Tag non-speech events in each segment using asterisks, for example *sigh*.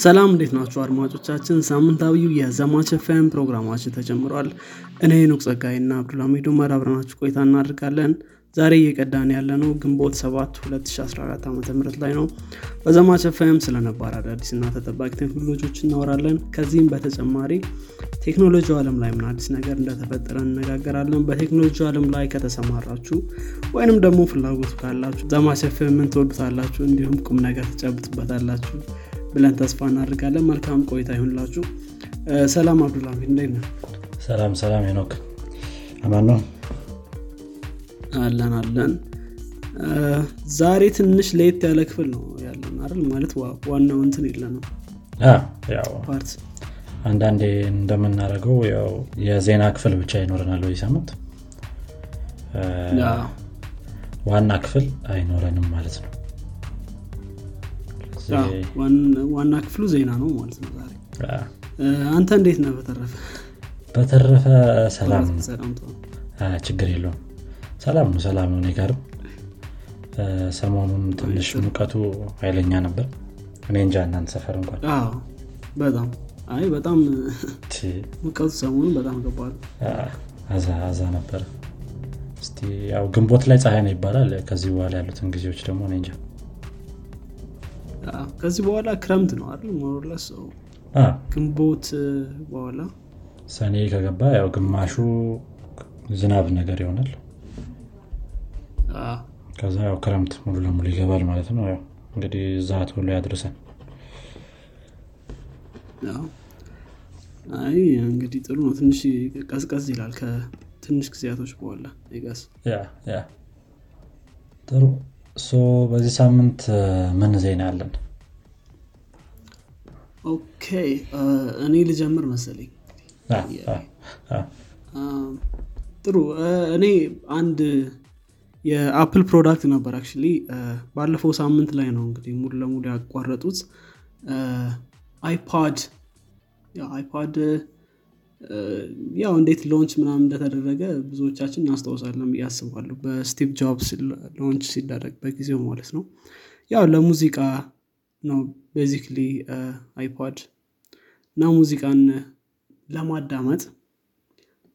ሰላም እንዴት ናችሁ አድማጮቻችን? ሳምንታዊው የዘማች ኤፍኤም ፕሮግራማችን ተጀምሯል። እኔ ኑቅ ጸጋይና አብዱልሚዱ መር አብረናችሁ ቆይታ እናደርጋለን። ዛሬ እየቀዳን ያለ ነው ግንቦት 7 2014 ዓ ም ላይ ነው። በዘማች ኤፍኤም ስለነባር አዳዲስ እና ተጠባቂ ቴክኖሎጂዎች እናወራለን። ከዚህም በተጨማሪ ቴክኖሎጂ አለም ላይ ምን አዲስ ነገር እንደተፈጠረ እነጋገራለን በቴክኖሎጂ አለም ላይ ከተሰማራችሁ ወይንም ደግሞ ፍላጎቱ ካላችሁ ዘማች ኤፍኤም ምን ትወዱታላችሁ እንዲሁም ቁም ነገር ትጨብጥበታላችሁ ብለን ተስፋ እናደርጋለን። መልካም ቆይታ ይሁንላችሁ። ሰላም አብዱልሚድ እንዴት ነው ሰላም ሰላም ሄኖክ። አማን ነው አለን። አለን ዛሬ ትንሽ ለየት ያለ ክፍል ነው ያለን አይደል? ማለት ዋናው እንትን የለ ነው part። አንዳንዴ እንደምናደርገው ያው የዜና ክፍል ብቻ ይኖረናል ወይ ሳምንት? ዋና ክፍል አይኖረንም ማለት ነው ዋና ክፍሉ ዜና ነው ማለት ነው ዛሬ። አንተ እንዴት ነህ? በተረፈ በተረፈ ሰላም ነው ችግር የለውም። ሰላም ነው ሰላም ነው። እኔ ጋርም ሰሞኑን ትንሽ ሙቀቱ ኃይለኛ ነበር። እኔ እንጃ እናንተ ሰፈር እንኳን። በጣም። አይ በጣም ሙቀቱ ሰሞኑን በጣም ገባል አዛ አዛ ነበር። ያው ግንቦት ላይ ፀሐይ ነው ይባላል። ከዚህ በኋላ ያሉትን ጊዜዎች ደግሞ እኔ እንጃ ከዚህ በኋላ ክረምት ነው አይደል? ሞሮለስ ግንቦት በኋላ ሰኔ ከገባ ያው ግማሹ ዝናብ ነገር ይሆናል። ከዛ ያው ክረምት ሙሉ ለሙሉ ይገባል ማለት ነው። ያው እንግዲህ እዛ ቶሎ ያድርሰን። አይ እንግዲህ ጥሩ ነው። ትንሽ ቀዝቀዝ ይላል ከትንሽ ጊዜያቶች በኋላ Yeah ጥሩ በዚህ ሳምንት ምን ዜና አለን? Okay እኔ ልጀምር መሰለኝ። ጥሩ። እኔ አንድ የ Apple product ነበር actually ባለፈው ሳምንት ላይ ነው እንግዲህ ሙሉ ለሙሉ ያቋረጡት። iPod iPod ያው እንዴት launch ምናምን እንደተደረገ ብዙዎቻችን እናስታውሳለን ብዬ አስባለሁ። በ Steve Jobs launch ሲደረግ በጊዜው ማለት ነው። ያው ለሙዚቃ ነው basically iPod እና ሙዚቃን ለማዳመጥ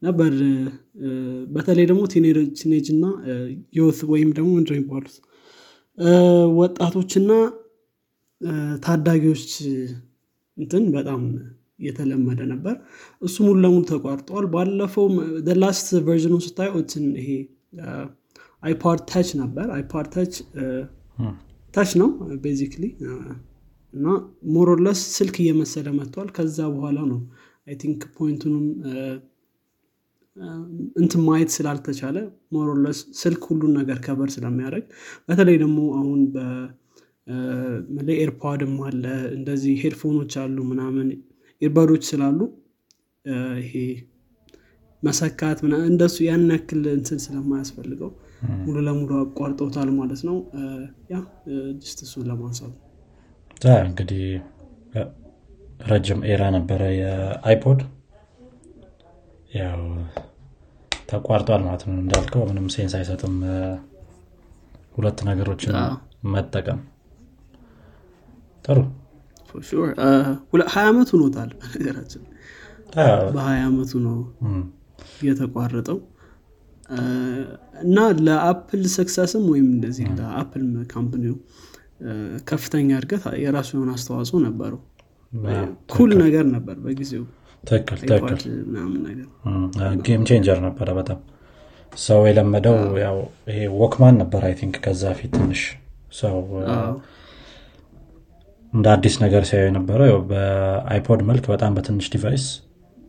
ነበር። በተለይ ደግሞ teenage እና youth ወይም ደግሞ ምንድን ነው የሚባሉት? ወጣቶችና ታዳጊዎች እንትን በጣም የተለመደ ነበር። እሱ ሙሉ ለሙሉ ተቋርጧል። ባለፈው last version ኑ ስታየው እንትን ይሄ iPod touch ነበር። iPod touch touch ነው basically እና more or less ስልክ እየመሰለ መጥቷል። ከዛ በኋላ ነው I think point ኡንም እንትን ማየት ስላልተቻለ more or less ስልክ ሁሉን ነገር cover ስለሚያደርግ። በተለይ ደግሞ አሁን AirPod ም አለ። እንደዚህ headphone ኦች አሉ ምናምን earbud ኦች ስላሉ ይሄ መሰካት ምናምን እንደሱ ያን ያክል እንትን ስለማያስፈልገው ሙሉ ለሙሉ አቋርጠውታል ማለት ነው። Yeah just እሱን ለማንሳት ነው። እንግዲህ ረጅም era ነበረ የ iPod። ያው ተቋርጧል ማለት ነው እንዳልከው ምንም sense አይሰጥም። ሁለት ነገሮችን መጠቀም። ጥሩ ሀያ ዓመት ሆኖታል በነገራችን በሀያ ዓመቱ ነው የተቋረጠው። እ፣ እና ለ Apple success ም ወይም እንደዚህ ለ Apple company ው እ፣ ከፍተኛ እድገት የራሱ የሆነ አስተዋጽኦ ነበረው። Cool ነገር ነበር በጊዜው። ትክክል ትክክል. Game changer ነበረ በጣም። ሰው የለመደው ያው ይሄ Walkman ነበር I think ከዛ ፊት ትንሽ ሰው እንደ አዲስ ነገር ሲያዩ የነበረው ያው በ iPod መልክ በጣም በትንሽ device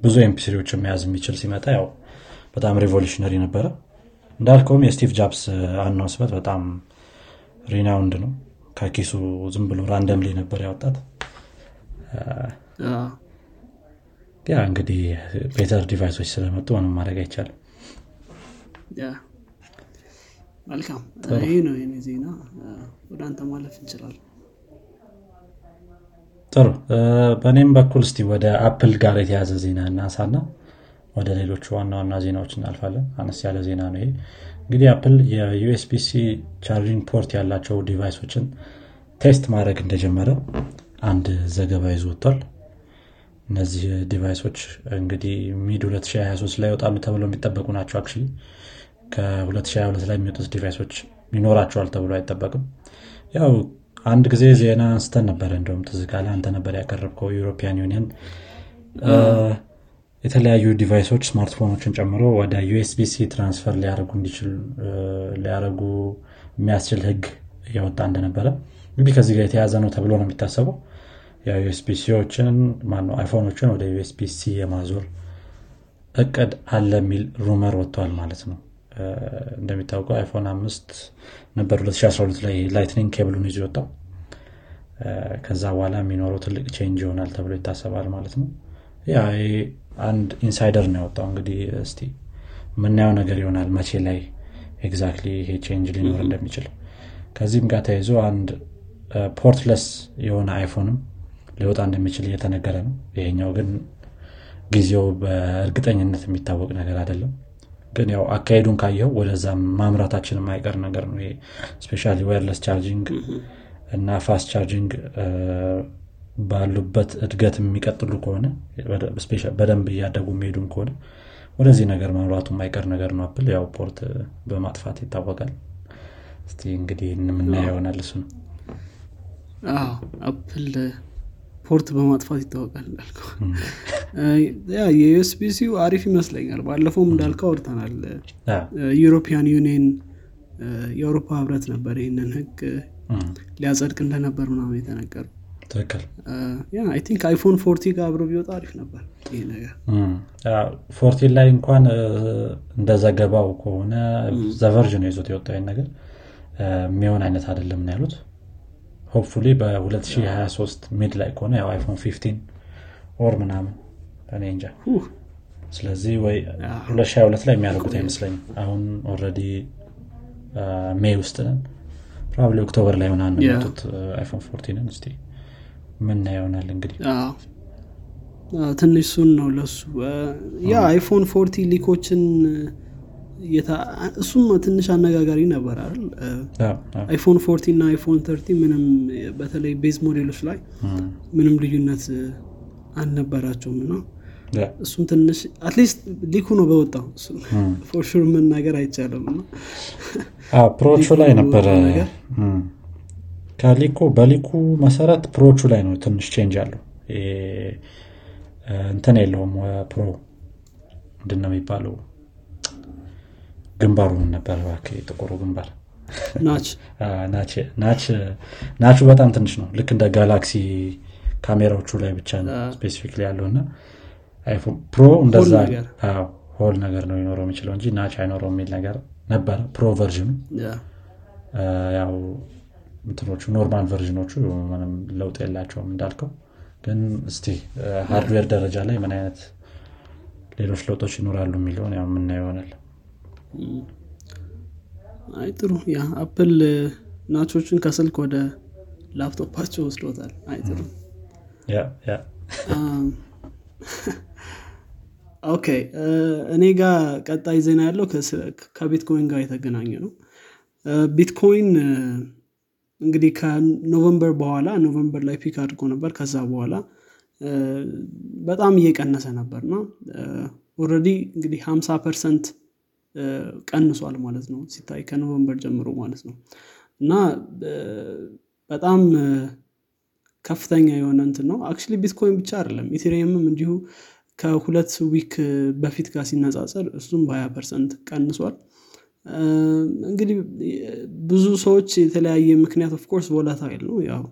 ብዙ MP3 ዎችን መያዝ የሚችል ሲመጣ ያው በጣም revolutionary ነበረ። እንዳልከውም የ Steve Jobs announcement በጣም renowned ነው። ከኪሱ ዝም ብሎ randomly ነበር ያወጣት። Yeah እንግዲህ better device ኦች ስለመጡ ምንም ማድረግ አይቻልም። መልካም። ይሄ ነው የኔ ዜና። ወደ አንተ ማለፍ እንችላለን ጥሩ። በእኔም በኩል እስቲ ወደ Apple ጋር የተያዘ ዜና እናንሳና ወደ ሌሎቹ ዋና ዋና ዜናዎች እናልፋለን። አነስ ያለ ዜና ነው ይሄ። እንግዲህ Apple የ USB-C charging port ያላቸው device ኦችን test ማድረግ እንደጀመረ አንድ ዘገባ ይዞ ወጥቷል። እነዚህ device ኦች እንግዲህ mid 2023 ላይ ይወጣሉ ተብለው የሚጠበቁ ናቸው አክ ከ2022 ላይ የሚወጡት device ኦች ይኖራቸዋል ተብሎ አይጠበቅም። ያው አንድ ጊዜ ዜና አንስተን ነበረ። እንደውም ትዝ ካለ አንተ ነበር ያቀረብከው European Union የተለያዩ device ኦች smartphone ኦችን ጨምሮ ወደ USB-C transfer ሊያደርጉ እንዲችል ሊያደርጉ የሚያስችል ህግ እያወጣ እንደነበረ እንግዲህ ከዚህ ጋር የተያዘ ነው ተብሎ ነው የሚታሰበው። USB-C ዎችን ማነው iPhone ኦችን ወደ USB-C የማዞር እቅድ አለ የሚል rumor ወጥተዋል ማለት ነው እንደሚታወቀው iPhone አምስት ነበር 2012 ላይ Lightning cable ኡን ይዞ ወጣው ከዛ በኋላ የሚኖረው ትልቅ change ይሆናል ተብሎ ይታሰባል ማለት ነው። Yeah አንድ insider ነው ያወጣው እንግዲህ እስቲ የምናየው ነገር ይሆናል መቼ ላይ exactly ይሄ change ሊኖር እንደሚችል። ከዚህም ጋር ተይዞ አንድ portless የሆነ iPhone ም ሊወጣ እንደሚችል እየተነገረ ነው። ይሄኛው ግን ጊዜው በእርግጠኝነት የሚታወቅ ነገር አይደለም ግን ያው አካሄዱን ካየው ወደዛ ማምራታችን የማይቀር ነገር ነው especially wireless charging እና fast charging ባሉበት እድገት የሚቀጥሉ ከሆነ በደንብ እያደጉ የሚሄዱም ከሆነ ወደዚህ ነገር መምራቱ የማይቀር ነገር ነው Apple ያው port በማጥፋት ይታወቃል። እስቲ እንግዲህ የምናየው እሱ ነው Apple port በማጥፋት ይታወቃል እንዳልከው። የ USB-C ው አሪፍ ይመስለኛል። ባለፈውም እንዳልከው አውርተናል። European Union የአውሮፓ ህብረት ነበር ይህንን ህግ ሊያጸድቅ እንደነበር ምናምን የተነገረ I think iPhone fourteen ጋር አብሮ ቢወጣ አሪፍ ነበር ይህ ነገር። Fourteen ላይ እንኳን እንደዘገባው ከሆነ The Verge ነው ይዞት የወጣው ነገር። የሚሆን አይነት አይደለም ነው ያሉት hopefully በ2023 mid ላይ ከሆነ ያው iPhone 15 or ምናምን እኔ እንጃ። ስለዚህ ወይ 2022 ላይ የሚያደርጉት አይመስለኝም። አሁን already May ውስጥ ነን። probably October ላይ ምናምን የሚመጡት iPhone fourteen ን እስቲ ምና ይሆናል እንግዲህ? ትንሽ soon ነው ለሱ። yeah iPhone fourteen leak ኦችን እሱም ትንሽ አነጋጋሪ ነበር አይደል? iPhone fourteen እና iPhone thirteen ምንም በተለይ base model ኦች ላይ ምንም ልዩነት አልነበራቸውም እና እሱም ትንሽ at least leak ኡ ነው በወጣው for sure ነገር አይቻልም Pro ኦቹ ላይ ነበረ። ከሊኩ በሊኩ መሰረት Pro ኦቹ ላይ ነው ትንሽ change አለው እንትን የለውም Pro ምንድን ነው የሚባለው ግንባሩ ምን ነበር? ጥቁሩ ግንባር። *laughs* ናቹ በጣም ትንሽ ነው። ልክ እንደ ጋላክሲ ካሜራዎቹ ላይ ብቻ specific ያለው እና Pro እንደዛ hole ነገር። ነው ሊኖረው የሚችለው እንጂ notch አይኖረው የሚል ነገር ነበረ Pro version ኡ። ያው እንትኖቹ normal version ኦቹ ምንም ለውጥ የላቸውም እንዳልከው። ግን እስቲ hardware ደረጃ ላይ ምን አይነት ሌሎች ለውጦች ይኖራሉ የሚለውን ያው የምና ይሆናል አይ ጥሩ yeah Apple notch ኦችን ከስልክ ወደ ላፕቶፓቸው ወስዶታል። አይ ጥሩ። okay እኔ ጋር ቀጣይ ዜና ያለው ከቢትኮይን ጋር የተገናኘ ነው። ቢትኮይን እንግዲህ ከ November በኋላ November ላይ peak አድርጎ ነበር። ከዛ በኋላ በጣም እየቀነሰ ነበር እና already እንግዲህ 50 percent ቀንሷል ማለት ነው። ሲታይ ከ November ጀምሮ ማለት ነው። እና በጣም ከፍተኛ የሆነ እንትን ነው። actually Bitcoin ብቻ አይደለም። Ethereum ም እንዲሁ ከሁለት week በፊት ጋር ሲነጻጸር እሱም በ20 percent ቀንሷል። እንግዲህ ብዙ ሰዎች የተለያየ ምክንያት of course volatile ነው። ያው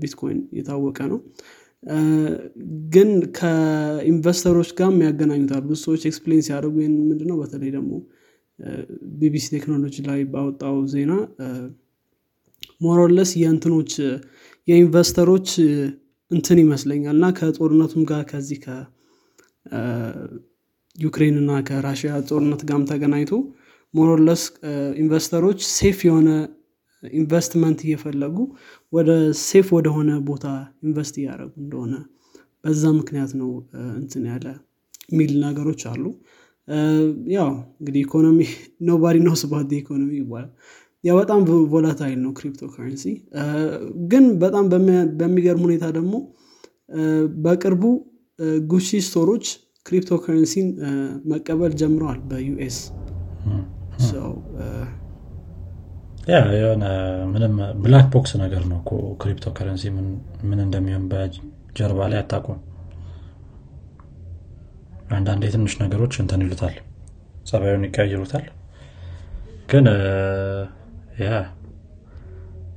ቢትኮይን የታወቀ ነው። ግን ከ investor ኦች ጋር ያገናኙታል። ብዙ ሰዎች explain ሲያደርጉ ይህን ምንድነው? በተለይ ደግሞ ቢቢሲ ቴክኖሎጂ ላይ ባወጣው ዜና more or less የእንትኖች የ investor ኦች እንትን ይመስለኛል። እና ከጦርነቱም ጋር ከዚህ ከዩክሬን እና ከራሽያ ጦርነት ጋርም ተገናኝቶ more or less investor ኦች safe የሆነ ኢንቨስትመንት እየፈለጉ ወደ safe ወደሆነ ቦታ invest እያደረጉ እንደሆነ በዛ ምክንያት ነው እንትን ያለ የሚል ነገሮች አሉ ያው እንግዲህ economy *laughs* nobody knows about economy ይባላል። yeah በጣም volatile ነው crypto currency ግን በጣም በሚገርም ሁኔታ ደግሞ በቅርቡ Gucci store ኦች crypto currency ን መቀበል ጀምረዋል በ US yeah የሆነ ምንም black box ነገር ነው crypto currency ምን እንደሚሆን በጀርባ ላይ አታቁም አንዳንድ የትንሽ ነገሮች እንትን ይሉታል ጸባዩን ይቀያይሩታል ግን ያ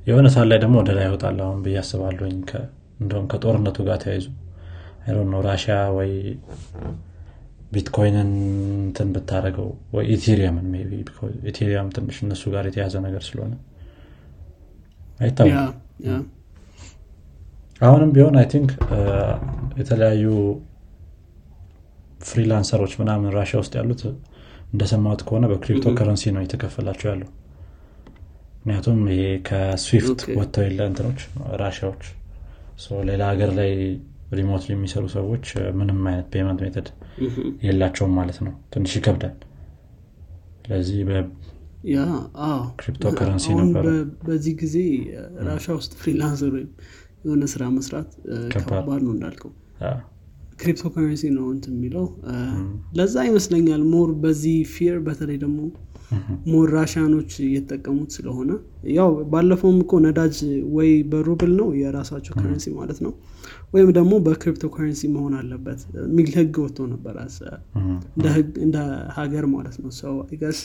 የሆነ ሳል ላይ ደግሞ ወደ ላይ ይወጣል አሁን ብዬ አስባለሁኝ። እንደውም ከጦርነቱ ጋር ተያይዙ ነው ራሽያ ወይ ቢትኮይንን እንትን ብታደረገው ወይ Ethereum ን Ethereum ትንሽ እነሱ ጋር የተያዘ ነገር ስለሆነ አይታወቅም። አሁንም ቢሆን I think የተለያዩ freelancer ኦች ምናምን ራሽያ ውስጥ ያሉት እንደሰማት ከሆነ በ crypto currency ነው የተከፈላቸው ያለው። ምክንያቱም ይሄ ከ SWIFT ወጥተው የለ እንትኖች ራሽያዎች። ሌላ ሀገር ላይ remote የሚሰሩ ሰዎች ምንም አይነት payment method የላቸውም ማለት ነው። ትንሽ ይከብዳል። ስለዚህ crypto currency ነበረ። በዚህ ጊዜ ራሻ ውስጥ freelancer ወይም የሆነ ስራ መስራት ከባድ። ነው እንዳልከው crypto currency ነው እንት የሚለው ለዛ ይመስለኛል more በዚህ fear በተለይ ደግሞ more Russian ኦች እየተጠቀሙት ስለሆነ። ያው ባለፈውም እኮ ነዳጅ ወይ በሩብል ነው የራሳቸው currency ማለት ነው ወይም ደግሞ በ crypto currency መሆን አለበት የሚል ህግ ወጥቶ ነበር እንደ ሀገር ማለት ነው። so I guess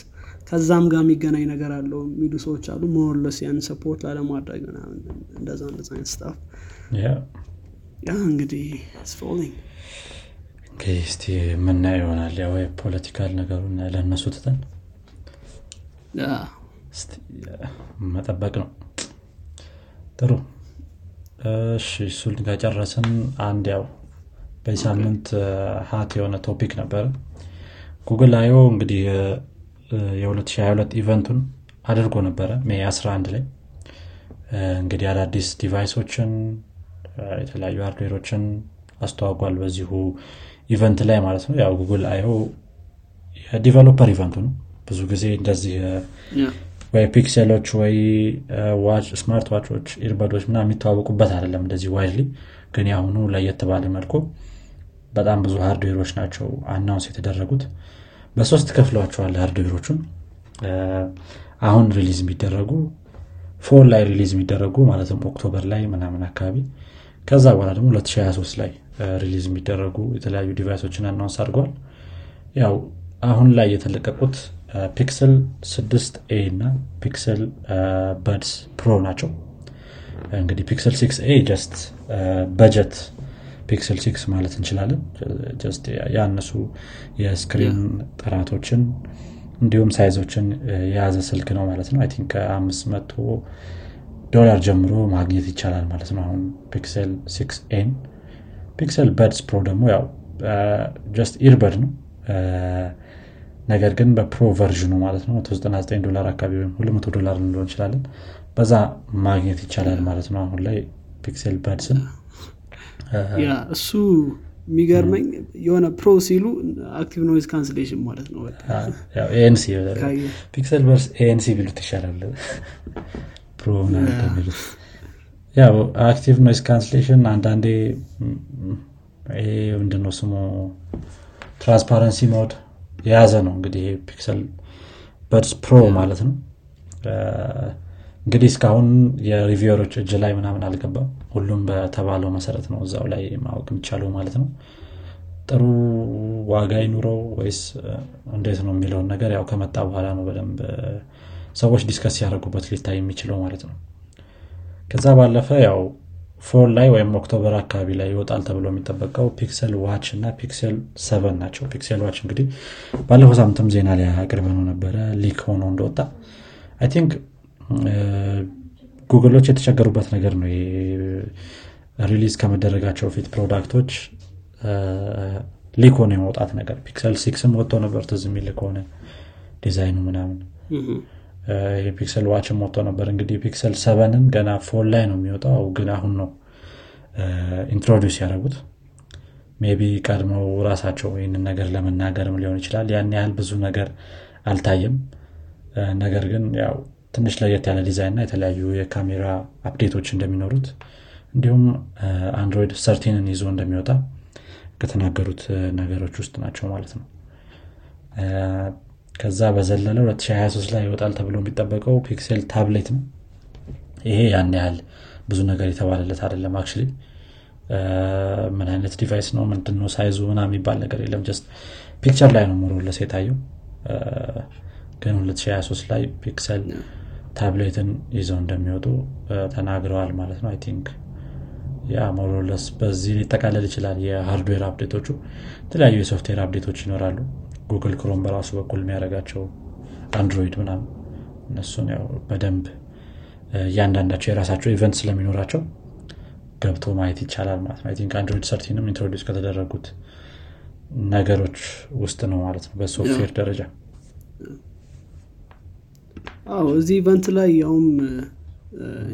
ከዛም ጋር የሚገናኝ ነገር አለው የሚሉ ሰዎች አሉ። more or less ያን support ላለማድረግ እንደዛ እንደዛ አይነት stuff yeah እንግዲህ ስፎሊንግ እስቲ የምናየው ይሆናል? ያው political ነገሩን ለእነሱ ትተን መጠበቅ ነው። ጥሩ። እሺ እሱን ከጨረስን አንድ ያው በዚህ ሳምንት hot የሆነ topic ነበረ Google I/O እንግዲህ የ2022 event ኡን አድርጎ ነበረ May 11 ላይ። እንግዲህ አዳዲስ device ኦችን የተለያዩ hardware ኦችን አስተዋውቋል በዚሁ event ላይ ማለት ነው። ያው Google I/O የ developer event ኡ ነው። ብዙ ጊዜ እንደዚህ ወይ Pixel ኦች ወይ smart watch ኦች earbud ኦች ምና የሚተዋወቁበት አይደለም እንደዚህ widely። ግን የአሁኑ ለየት ባለ መልኩ በጣም ብዙ hardware ኦች ናቸው announce የተደረጉት። በሶስት ከፍለዋቸዋል hardware ኦቹን። አሁን release የሚደረጉ fall ላይ release የሚደረጉ ማለትም October ላይ ምናምን አካባቢ ከዛ በኋላ ደግሞ 2023 ላይ release የሚደረጉ የተለያዩ device ኦችን announce አድርገዋል። ያው አሁን ላይ የተለቀቁት Pixel 6a እና Pixel Buds Pro ናቸው። እንግዲህ Pixel 6a just budget Pixel 6 ማለት እንችላለን። ያነሱ የ screen ጥራቶችን እንዲሁም size ኦችን የያዘ ስልክ ነው ማለት ነው። I think ከአምስት መቶ ዶላር ጀምሮ ማግኘት ይቻላል ማለት ነው። አሁን Pixel 6a ን Pixel Buds Pro ደግሞ ያው just earbud ነው። ነገር ግን በ Pro version ኡ ማለት ነው 199 ዶላር አካባቢ ወይም 200 ዶላር ልንሆን እንችላለን። በዛ ማግኘት ይቻላል ማለት ነው አሁን ላይ Pixel Buds ን። እሱ የሚገርመኝ የሆነ Pro ሲሉ active noise cancellation ማለት ነው ANC Pixel Buds ANC ቢሉት ይሻላል Pro ሚሉት ያው active noise cancellation አንዳንዴ ምንድነው ስሙ? transparency mode የያዘ ነው እንግዲህ Pixel Buds Pro ማለት ነው። እንግዲህ እስካሁን የ reviewer ኦች እጅ ላይ ምናምን አልገባም። ሁሉም በተባለው መሰረት ነው እዛው ላይ ማወቅ የሚቻለው ማለት ነው። ጥሩ ዋጋ ይኑረው ወይስ እንዴት ነው የሚለውን ነገር ያው ከመጣ በኋላ ነው በደንብ ሰዎች discuss ያደረጉበት ሊታይ የሚችለው ማለት ነው። ከዛ ባለፈ ያው fall ላይ ወይም October አካባቢ ላይ ይወጣል ተብሎ የሚጠበቀው Pixel Watch እና Pixel seven ናቸው። Pixel Watch እንግዲህ ባለፈው ሳምንትም ዜና ላይ አቅርበነው ነበረ። leak ሆኖ እንደወጣ I think Google ኦች የተቸገሩበት ነገር ነው። release ከመደረጋቸው ፊት product ኦች leak ሆነ የመውጣት ነገር Pixel six ም ወጥቶ ነበር ትዝ የሚል ከሆነ ዲዛይኑ ምናምን የ Pixel Watch ም ወጥቶ ነበር። እንግዲህ Pixel seven ን ገና fall ላይ ነው የሚወጣው። ግን አሁን ነው introduce ያደረጉት። maybe ቀድመው ራሳቸው ይህንን ነገር ለመናገርም ሊሆን ይችላል። ያን ያህል ብዙ ነገር አልታየም። ነገር ግን ያው ትንሽ ለየት ያለ ዲዛይን እና የተለያዩ የካሜራ update ኦች እንደሚኖሩት እንዲሁም Android thirteen ን ይዞ እንደሚወጣ ከተናገሩት ነገሮች ውስጥ ናቸው ማለት ነው ከዛ በዘለለ 2023 ላይ ይወጣል ተብሎ የሚጠበቀው Pixel Tablet ነው ይሄ ያን ያህል ብዙ ነገር የተባለለት አይደለም አክ ምን አይነት device ነው? ምንድነው size ኡ ምና የሚባል ነገር የለም። just picture ላይ ነው more or less የታየው። ግን 2023 ላይ Pixel Tablet ን ይዘው እንደሚወጡ ተናግረዋል ማለት ነው። I think yeah more or less በዚህ ሊጠቃለል ይችላል። የ hardware update ኦቹ የተለያዩ የ software update ኦች ይኖራሉ Google Chrome በራሱ በኩል የሚያደርጋቸው Android ምናምን እነሱን ያው በደንብ እያንዳንዳቸው የራሳቸው event ስለሚኖራቸው ገብቶ ማየት ይቻላል ማለት ነው። think Android thirteen ም introduce ከተደረጉት ነገሮች ውስጥ ነው ማለት ነው በሶፍትዌር ደረጃ። አዎ እዚህ event ላይ ያውም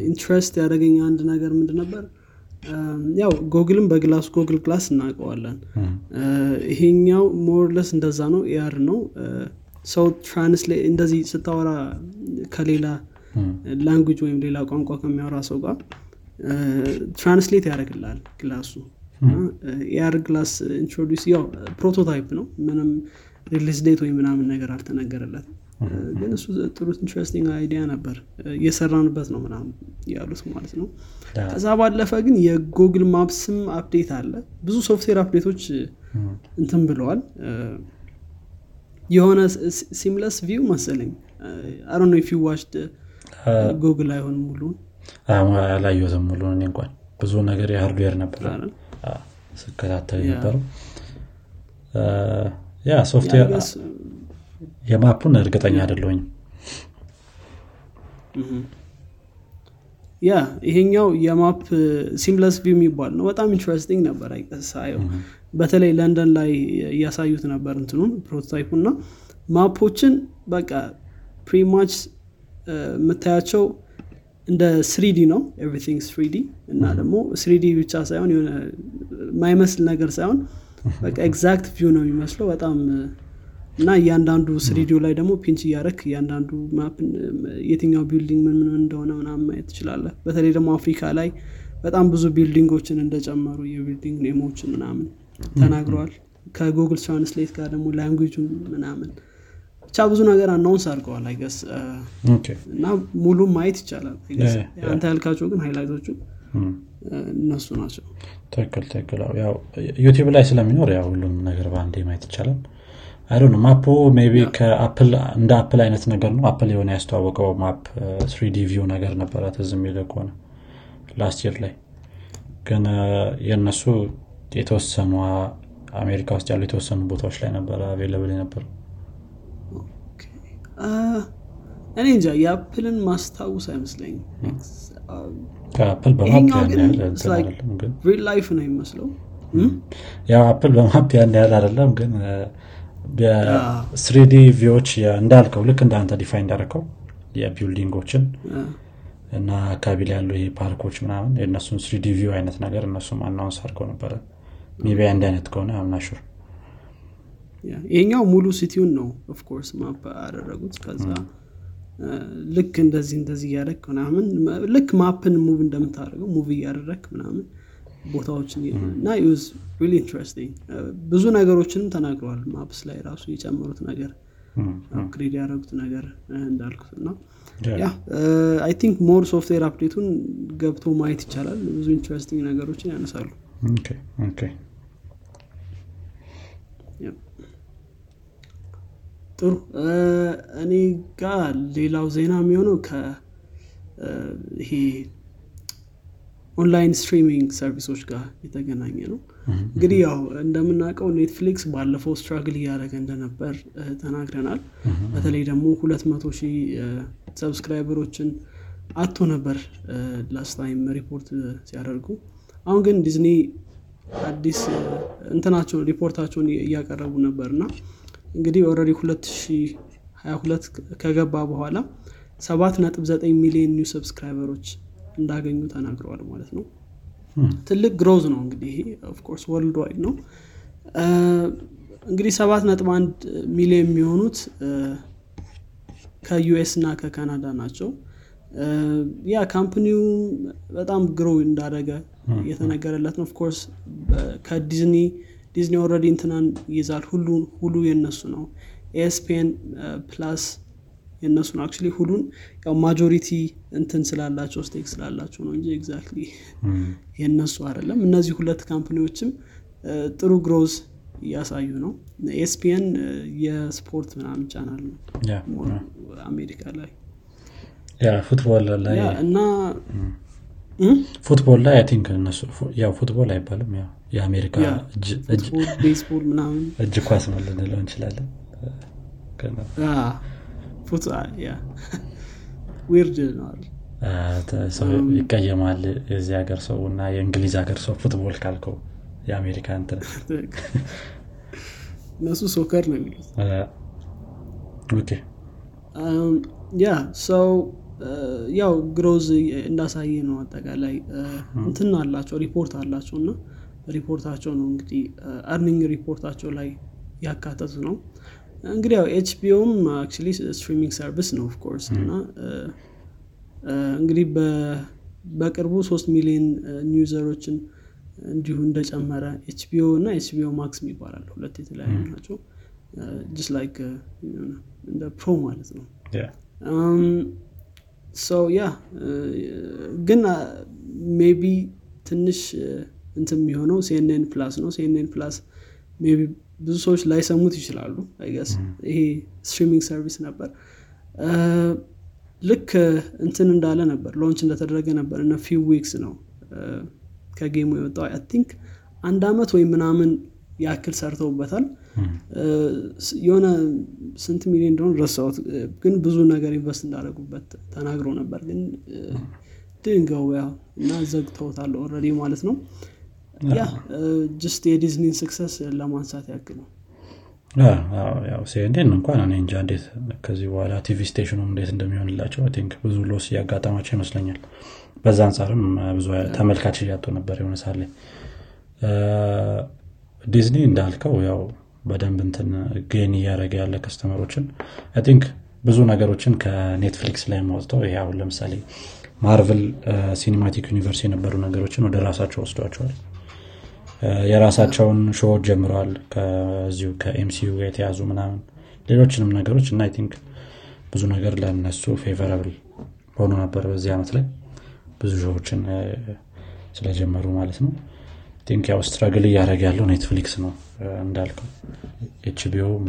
interest ያደረገኝ አንድ ነገር ምንድ ነበር ያው Google ም በ glass Google Glass እናውቀዋለን ይሄኛው more or less እንደዛ ነው AR ነው። ሰው translate እንደዚህ ስታወራ ከሌላ language ወይም ሌላ ቋንቋ ከሚያወራ ሰው ጋር translate ያደርግላል glass ኡ AR glass introduce ያው prototype ነው። ምንም release date ወይ ምናምን ነገር አልተነገረለትም ግን እሱ ጥሩ interesting idea ነበር። እየሰራንበት ነው ምናምን ያሉት ማለት ነው። ከዛ ባለፈ ግን የ Google Maps ም update አለ። ብዙ software update ኦች እንትን ብለዋል። የሆነ seamless view መሰለኝ። አሮ ፊ ዋችድ ጉግል አይሆን ሙሉን አላየትም ሙሉን እንኳን። ብዙ ነገር የሃርድዌር ነበር። ስከታተል ነበረው ያ ሶፍትዌር የማፑን እርግጠኛ አይደለሁኝ። ያ ይሄኛው የማፕ ሲምለስ ቪው የሚባል ነው። በጣም ኢንትረስቲንግ ነበር ሳየው። በተለይ ለንደን ላይ እያሳዩት ነበር እንትኑን ፕሮቶታይፑ እና map ኦችን በቃ pretty much የምታያቸው እንደ 3D ነው። everything 3D እና ደግሞ 3D ብቻ ሳይሆን የሆነ ማይመስል ነገር ሳይሆን በቃ exact view ነው የሚመስለው። በጣም እና እያንዳንዱ 3D ው ላይ ደግሞ pinch እያረክ እያንዳንዱ የትኛው building ምን ምን እንደሆነ ምናምን ማየት ትችላለ በተለይ ደግሞ አፍሪካ ላይ በጣም ብዙ building ኦችን እንደጨመሩ የ building name ኦችን ምናምን ተናግረዋል። ከ Google Translate ጋር ደግሞ language ኡን ምናምን ብቻ ብዙ ነገር announce አድርገዋል I guess እና ሙሉ ማየት ይቻላል አንተ ያልካቸው ግን highlight ኦቹ እነሱ ናቸው። ትክክል ትክክል። ያው YouTube ላይ ስለሚኖር ያው ሁሉም ነገር በአንዴ ማየት ይቻላል I don't map ኡ maybe ከ Apple እንደ Apple አይነት ነገር ነው። Apple የሆነ ያስተዋወቀው map 3D view ነገር ነበረ ትዝ የሚለ ከሆነ last year ላይ። ግን የእነሱ የተወሰኑ አሜሪካ ውስጥ ያሉ የተወሰኑ ቦታዎች ላይ ነበረ available የነበረው እኔ እንጃ የ Apple ን ማስታውስ አይመስለኝም። ከ Apple በ map ያን ያህል real life ነው የሚመስለው። ያው Apple በ map ያን ያህል አይደለም ግን 3D view ዎች እንዳልከው ልክ እንዳንተ define እንዳረከው የ building ኦችን እና አካባቢ ላይ ያሉ ፓርኮች ምናምን የእነሱን 3D view አይነት ነገር እነሱም announce አድርገው ነበረ። maybe አንድ አይነት ከሆነ I'm not sure ይሄኛው ሙሉ city ውን ነው of course map አደረጉት ከዛ ልክ እንደዚህ እንደዚህ እያደረግ ምናምን ልክ map ን move እንደምታደርገው move እያደረግ ምናምን ቦታዎችን እና it's really interesting ብዙ ነገሮችንም ተናግረዋል። maps ላይ ራሱ የጨመሩት ነገር upgrade ያደረጉት ነገር እንዳልኩት እና yeah I think more software update ኡን ገብቶ ማየት ይቻላል። ብዙ interesting ነገሮችን ያነሳሉ። ጥሩ. እኔ ጋር ሌላው ዜና የሚሆነው ይሄ online streaming service ኦች ጋር የተገናኘ ነው። እንግዲህ ያው እንደምናውቀው Netflix ባለፈው struggle እያደረገ እንደነበር ተናግረናል። በተለይ ደግሞ ሁለት መቶ ሺህ subscriber ኦችን አጥቶ ነበር last report ሲያደርጉ። አሁን ግን Disney አዲስ እንትናቸውን ሪፖርታቸውን እያቀረቡ ነበር እና እንግዲህ already 2022 ከገባ በኋላ 7.9 ሚሊዮን new subscriber ኦች እንዳገኙ ተናግረዋል ማለት ነው። ትልቅ growth ነው እንግዲህ ይሄ of course worldwide ነው። እንግዲህ ሰባት ነጥብ አንድ ሚሊዮን የሚሆኑት ከ US እና ከካናዳ ናቸው። ያ company ው በጣም grow እንዳደረገ የተነገረለት ነው። of course ከ Disney Disney already እንትናን ይይዛል። Hulu Hulu የነሱ ነው። ESPN Plus የእነሱ ነው actually Hulu ን ያው majority እንትን ስላላቸው stake ስላላቸው ነው እንጂ exactly የእነሱ አይደለም። እነዚህ ሁለት company ዎችም ጥሩ growth እያሳዩ ነው። ESPN የስፖርት ምናምን ቻናል ነው አሜሪካ ላይ። football ላይ እና football ላይ think እነሱ ያው football አይባልም። ያው የአሜሪካ እጅ- እጅ- football baseball ምናምን እጅ ኳስ ነው ልንለው እንችላለን ግን weird ነው አይደል? ሰው ይቀየማል። የዚህ ሀገር ሰው እና የእንግሊዝ ሀገር ሰው football ካልከው የአሜሪካ እንትን *laughs* እነሱ soccer ነው የሚሉት። yeah so ያው growth እንዳሳየ ነው አጠቃላይ። እንትን አላቸው ሪፖርት አላቸው እና ሪፖርታቸው ነው እንግዲህ earning report ኣቸው ላይ ያካተቱ ነው እንግዲህ ያው HBO ም actually streaming service ነው of course እና እ፣ እ፣ እንግዲህ በቅርቡ ሶስት ሚሊዮን user ኦችን እንዲሁ እንደጨመረ HBO እና HBO Max ይባላል ሁለት የተለያዩ ናቸው። just like እንደ pro ማለት ነው። yeah፣ so ያ ግን maybe ትንሽ እንትን የሚሆነው CNN Plus ነው። CNN Plus maybe ብዙ ሰዎች ላይሰሙት ይችላሉ I guess ይሄ streaming service ነበር። ልክ እንትን እንዳለ ነበር launch እንደተደረገ ነበር። እና few weeks ነው ከ game ኡ የወጣው I think አንድ አመት ወይም ምናምን ያክል ሰርተውበታል። የሆነ ስንት ሚሊዮን እንደሆነ ረሳሁት። ግን ብዙ ነገር invest እንዳደረጉበት ተናግሮ ነበር። ግን ድንገው ያው እና ዘግተውታል already ማለት ነው yeah just የ Disney ን success ለማንሳት ያክል ነው። CNN እንኳን እኔ እንጃ እንዴት ከዚህ በኋላ TV station ኑ እንዴት እንደሚሆንላቸው think ብዙ loss እያጋጠማቸው ይመስለኛል። በዛ አንጻርም ብዙ ተመልካች እያጡ ነበር የሆነ ሳለ Disney እንዳልከው ያው በደንብ እንትን gain እያደረገ ያለ customer ኦችን think ብዙ ነገሮችን ከ Netflix ላይ አውጥተው ይሄ አሁን ለምሳሌ Marvel Cinematic Universe የነበሩ ነገሮችን ወደ ራሳቸው ወስዷቸዋል የራሳቸውን show ዎች ጀምረዋል። ከዚሁ ከ MCU የተያዙ ምናምን ሌሎችንም ነገሮች እና I think ብዙ ነገር ለእነሱ favorable ሆኖ ነበር በዚህ ዓመት ላይ ብዙ show ዎችን ስለጀመሩ ማለት ነው። think ያው struggle እያደረገ ያለው Netflix ነው። እንዳልከው HBO ም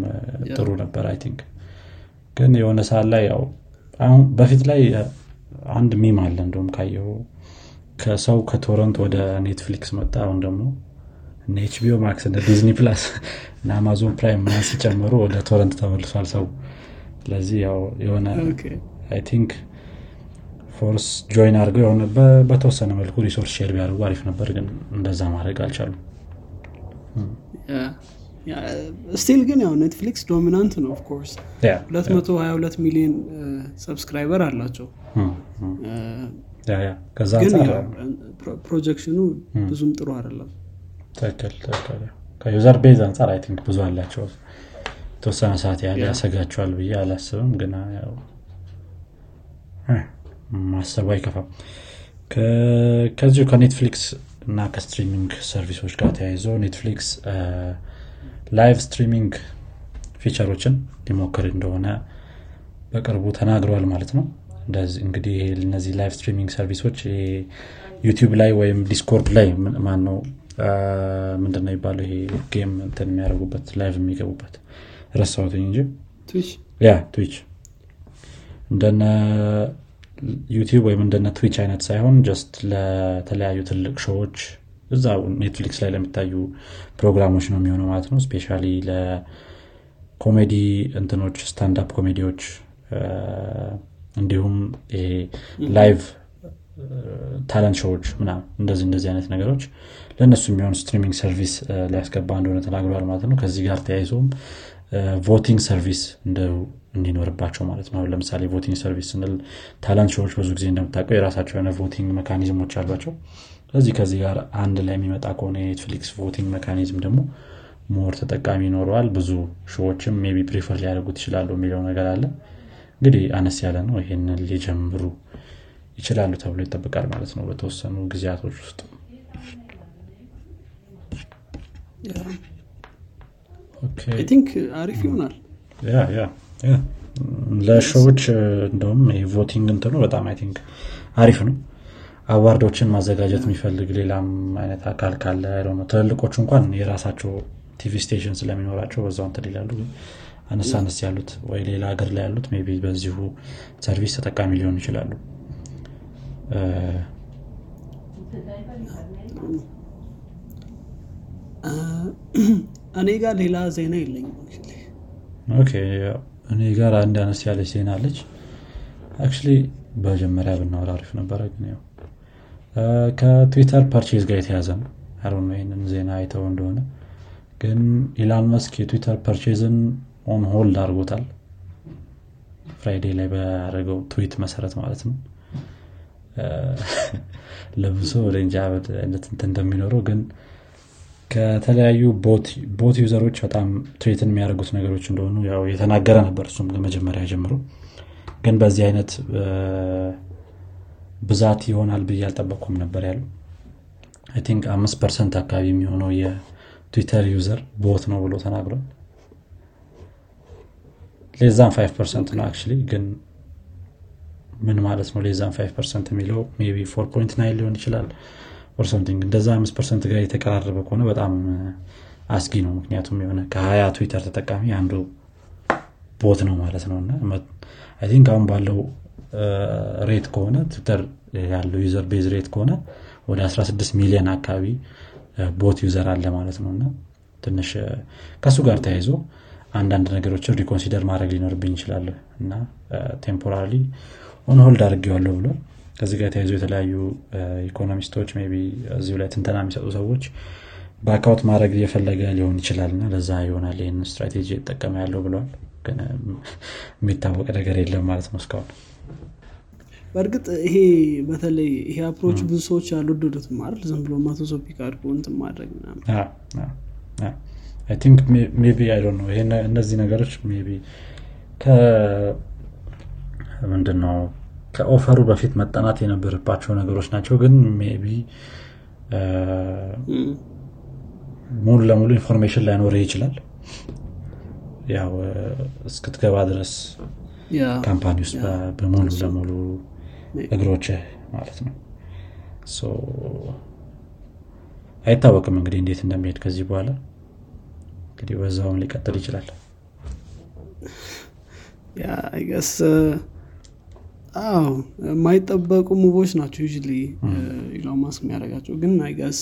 ጥሩ ነበር I think ግን የሆነ ሰዓት ላይ ያው አሁን በፊት ላይ አንድ meme አለ እንደውም ካየው ከሰው ከ torrent ወደ Netflix መጣ አሁን ደግሞ እነ HBO Max እነ Disney Plus እና Amazon Prime ምናምን ሲጨምሩ ወደ torrent ተመልሷል ሰው። ስለዚህ ያው የሆነ I think force join አድርገው የሆነ በተወሰነ መልኩ resource share ቢያደርጉ አሪፍ ነበር ግን እንደዛ ማድረግ አልቻሉም። still ግን ያው ኔትፍሊክስ dominant ነው of course yeah 222 ሚሊዮን subscriber አላቸው። ግን projection ኑ ብዙም ጥሩ አይደለም ትክክል ትክክል። ያው ከ user base አንጻር I think ብዙ አላቸው። የተወሰነ ሰዓት ያህል ያሰጋቸዋል ብዬ አላስብም እ፣ ማሰቡ አይከፋም። ከዚሁ ከኔትፍሊክስ እና ከ streaming service ኦች ጋር ተያይዞ ኔትፍሊክስ live streaming feature ኦችን ሊሞክር እንደሆነ በቅርቡ ተናግረዋል ማለት ነው። እንደዚህ እንግዲህ እነዚህ live streaming service ኦች ዩቲዩብ ላይ ወይም ዲስኮርድ ላይ ማን ነው ምንድነው የሚባለው? ይሄ game እንትን የሚያደርጉበት live የሚገቡበት። ረሳሁትኝ እንጂ። yeah ትዊች። እንደነ ዩቲዩብ ወይም እንደነ ትዊች አይነት ሳይሆን just ለተለያዩ ትልቅ show ኦች እዛ ኔትፍሊክስ ላይ ለሚታዩ ፕሮግራሞች ነው የሚሆነው ማለት ነው። specially ለኮሜዲ እንትኖች stand-up comedy ዎች እንዲሁም ይሄ live talent show ኦች ምናምን እንደዚህ እንደዚህ አይነት ነገሮች ለእነሱ የሚሆን streaming service ሊያስገባ እንደሆነ ተናግረዋል ማለት ነው። ከዚህ ጋር ተያይዞም voting service እንዲኖርባቸው ማለት ነው። ለምሳሌ voting service ስንል talent show ኦች ብዙ ጊዜ እንደምታውቀው የራሳቸው የሆነ voting mechanism ኦች አሏቸው። ስለዚህ ከዚህ ጋር አንድ ላይ የሚመጣ ከሆነ የኔትፍሊክስ voting mechanism ደግሞ more ተጠቃሚ ይኖረዋል። ብዙ show ኦችም maybe prefer ሊያደርጉት ይችላሉ የሚለው ነገር አለ። እንግዲህ አነስ ያለ ነው። ይህንን ሊጀምሩ ይችላሉ ተብሎ ይጠበቃል ማለት ነው በተወሰኑ ጊዜያቶች ውስጥ። think አሪፍ ይሆናል። yeah yeah yeah ለ show ኦች እንደውም voting እንትኑ በጣም I think አሪፍ ነው። award ኦችን ማዘጋጀት የሚፈልግ ሌላም አይነት አካል ካለ ነው ትልልቆቹ እንኳን የራሳቸው TV station ስለሚኖራቸው በዛው እንትን ይላሉ። አነስ አነስ ያሉት ወይ ሌላ ሀገር ላይ ያሉት ቢ በዚሁ service ተጠቃሚ ሊሆኑ ይችላሉ እኔ ጋር ሌላ ዜና የለኝም እኔ ጋር አንድ አነስ ያለች ዜና አለች። actually በመጀመሪያ ብናወራ አሪፍ ነበረ ግን ያው ከትዊተር purchase ጋር የተያዘ ነው። ይህንን ዜና አይተው እንደሆነ። ግን ኢላን ማስክ የትዊተር purchase ን on hold አድርጎታል። Friday ላይ ባደረገው ትዊት መሰረት ማለት ነው ለብሶ ወደ እንጃ አይነት እንደሚኖረው ግን ከተለያዩ bot user ኦች በጣም threaten የሚያደርጉት ነገሮች እንደሆኑ ያው የተናገረ ነበር እሱም ለመጀመሪያ ጀምሮ። ግን በዚህ አይነት ብዛት ይሆናል ብዬ አልጠበቅኩም ነበር ያሉ I think አምስት percent አካባቢ የሚሆነው የትዊተር user bot ነው ብሎ ተናግሯል። less than five percent ነው actually ግን ምን ማለት ነው? less than five percent የሚለው ቢ four point nine ሊሆን ይችላል or something እንደዛ አምስት percent ጋር የተቀራረበ ከሆነ በጣም አስጊ ነው። ምክንያቱም የሆነ ከሀያ ትዊተር ተጠቃሚ አንዱ bot ነው ማለት ነው። እና think አሁን ባለው rate ከሆነ ትዊተር ያለው user base rate ከሆነ ወደ 16 ሚሊዮን አካባቢ bot user አለ ማለት ነው። እና ትንሽ ከእሱ ጋር ተያይዞ አንዳንድ ነገሮችን reconsider ማድረግ ሊኖርብኝ ይችላል። እና temporary on hold አድርጌዋለሁ ብሏል። ከዚህ ጋር ተያይዞ የተለያዩ ኢኮኖሚስቶች ቢ እዚሁ ላይ ትንተና የሚሰጡ ሰዎች back out ማድረግ እየፈለገ ሊሆን ይችላል እና ለዛ ይሆናል ይህን ስትራቴጂ ይጠቀመ ያለው ብለዋል ግን የሚታወቅ ነገር የለም ማለት ነው እስካሁን። በእርግጥ ይሄ በተለይ ይሄ approach ብዙ ሰዎች ያልወደዱትም አይደል? ዝም ብሎ መቶ ሰው pick አድርጎ እንትን ማድረግ ምናምን። think ቢ አይ ነው እነዚህ ነገሮች ቢ ምንድን ነው ከ offer ኡ በፊት መጠናት የነበረባቸው ነገሮች ናቸው። ግን ቢ ሙሉ ለሙሉ information ላይኖር ይችላል። ያው እስክትገባ ድረስ company ውስጥ በሙሉ ለሙሉ እግሮች ማለት ነው። አይታወቅም እንግዲህ እንዴት እንደሚሄድ ከዚህ በኋላ። እንግዲህ በዛውም ሊቀጥል ይችላል። ገስ አዎ የማይጠበቁ ሙቮች ናቸው ዩ ኢሎን ማስክ የሚያደርጋቸው። ግን አይገስ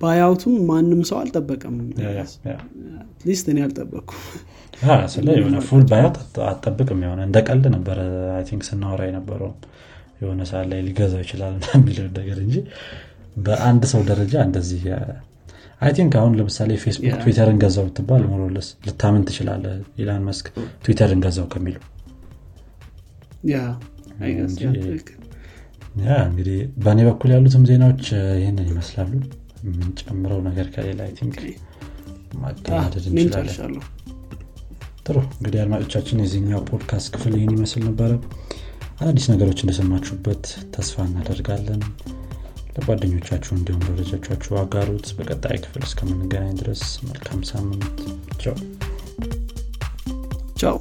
ባያውቱም ማንም ሰው አልጠበቀም። ሊስት እኔ አልጠበቅኩ ስለ የሆነ ፉል ባያት አጠብቅም የሆነ እንደ ቀልድ ነበረ አይ ቲንክ ስናወራ የነበረው። የሆነ ሰዓት ላይ ሊገዛው ይችላል *laughs* የሚለው ነገር እንጂ በአንድ ሰው ደረጃ እንደዚህ I think አሁን ለምሳሌ ፌስቡክ ትዊተርን ገዛው ብትባል more or less ልታምን ትችላለ ኢላን ማስክ ትዊተርን ገዛው ከሚሉ yeah እንግዲህ በእኔ በኩል ያሉትም ዜናዎች ይህንን ይመስላሉ። የምንጨምረው ነገር ከሌላ I think ማገናደድ እንችላለን። ጥሩ እንግዲህ አድማጮቻችን የዚህኛው ፖድካስት ክፍል ይህን ይመስል ነበረ። አዳዲስ ነገሮች እንደሰማችሁበት ተስፋ እናደርጋለን። ለጓደኞቻችሁ እንዲሁም ለወዳጆቻችሁ አጋሩት። በቀጣይ ክፍል እስከምንገናኝ ድረስ መልካም ሳምንት። ቻው። ቻው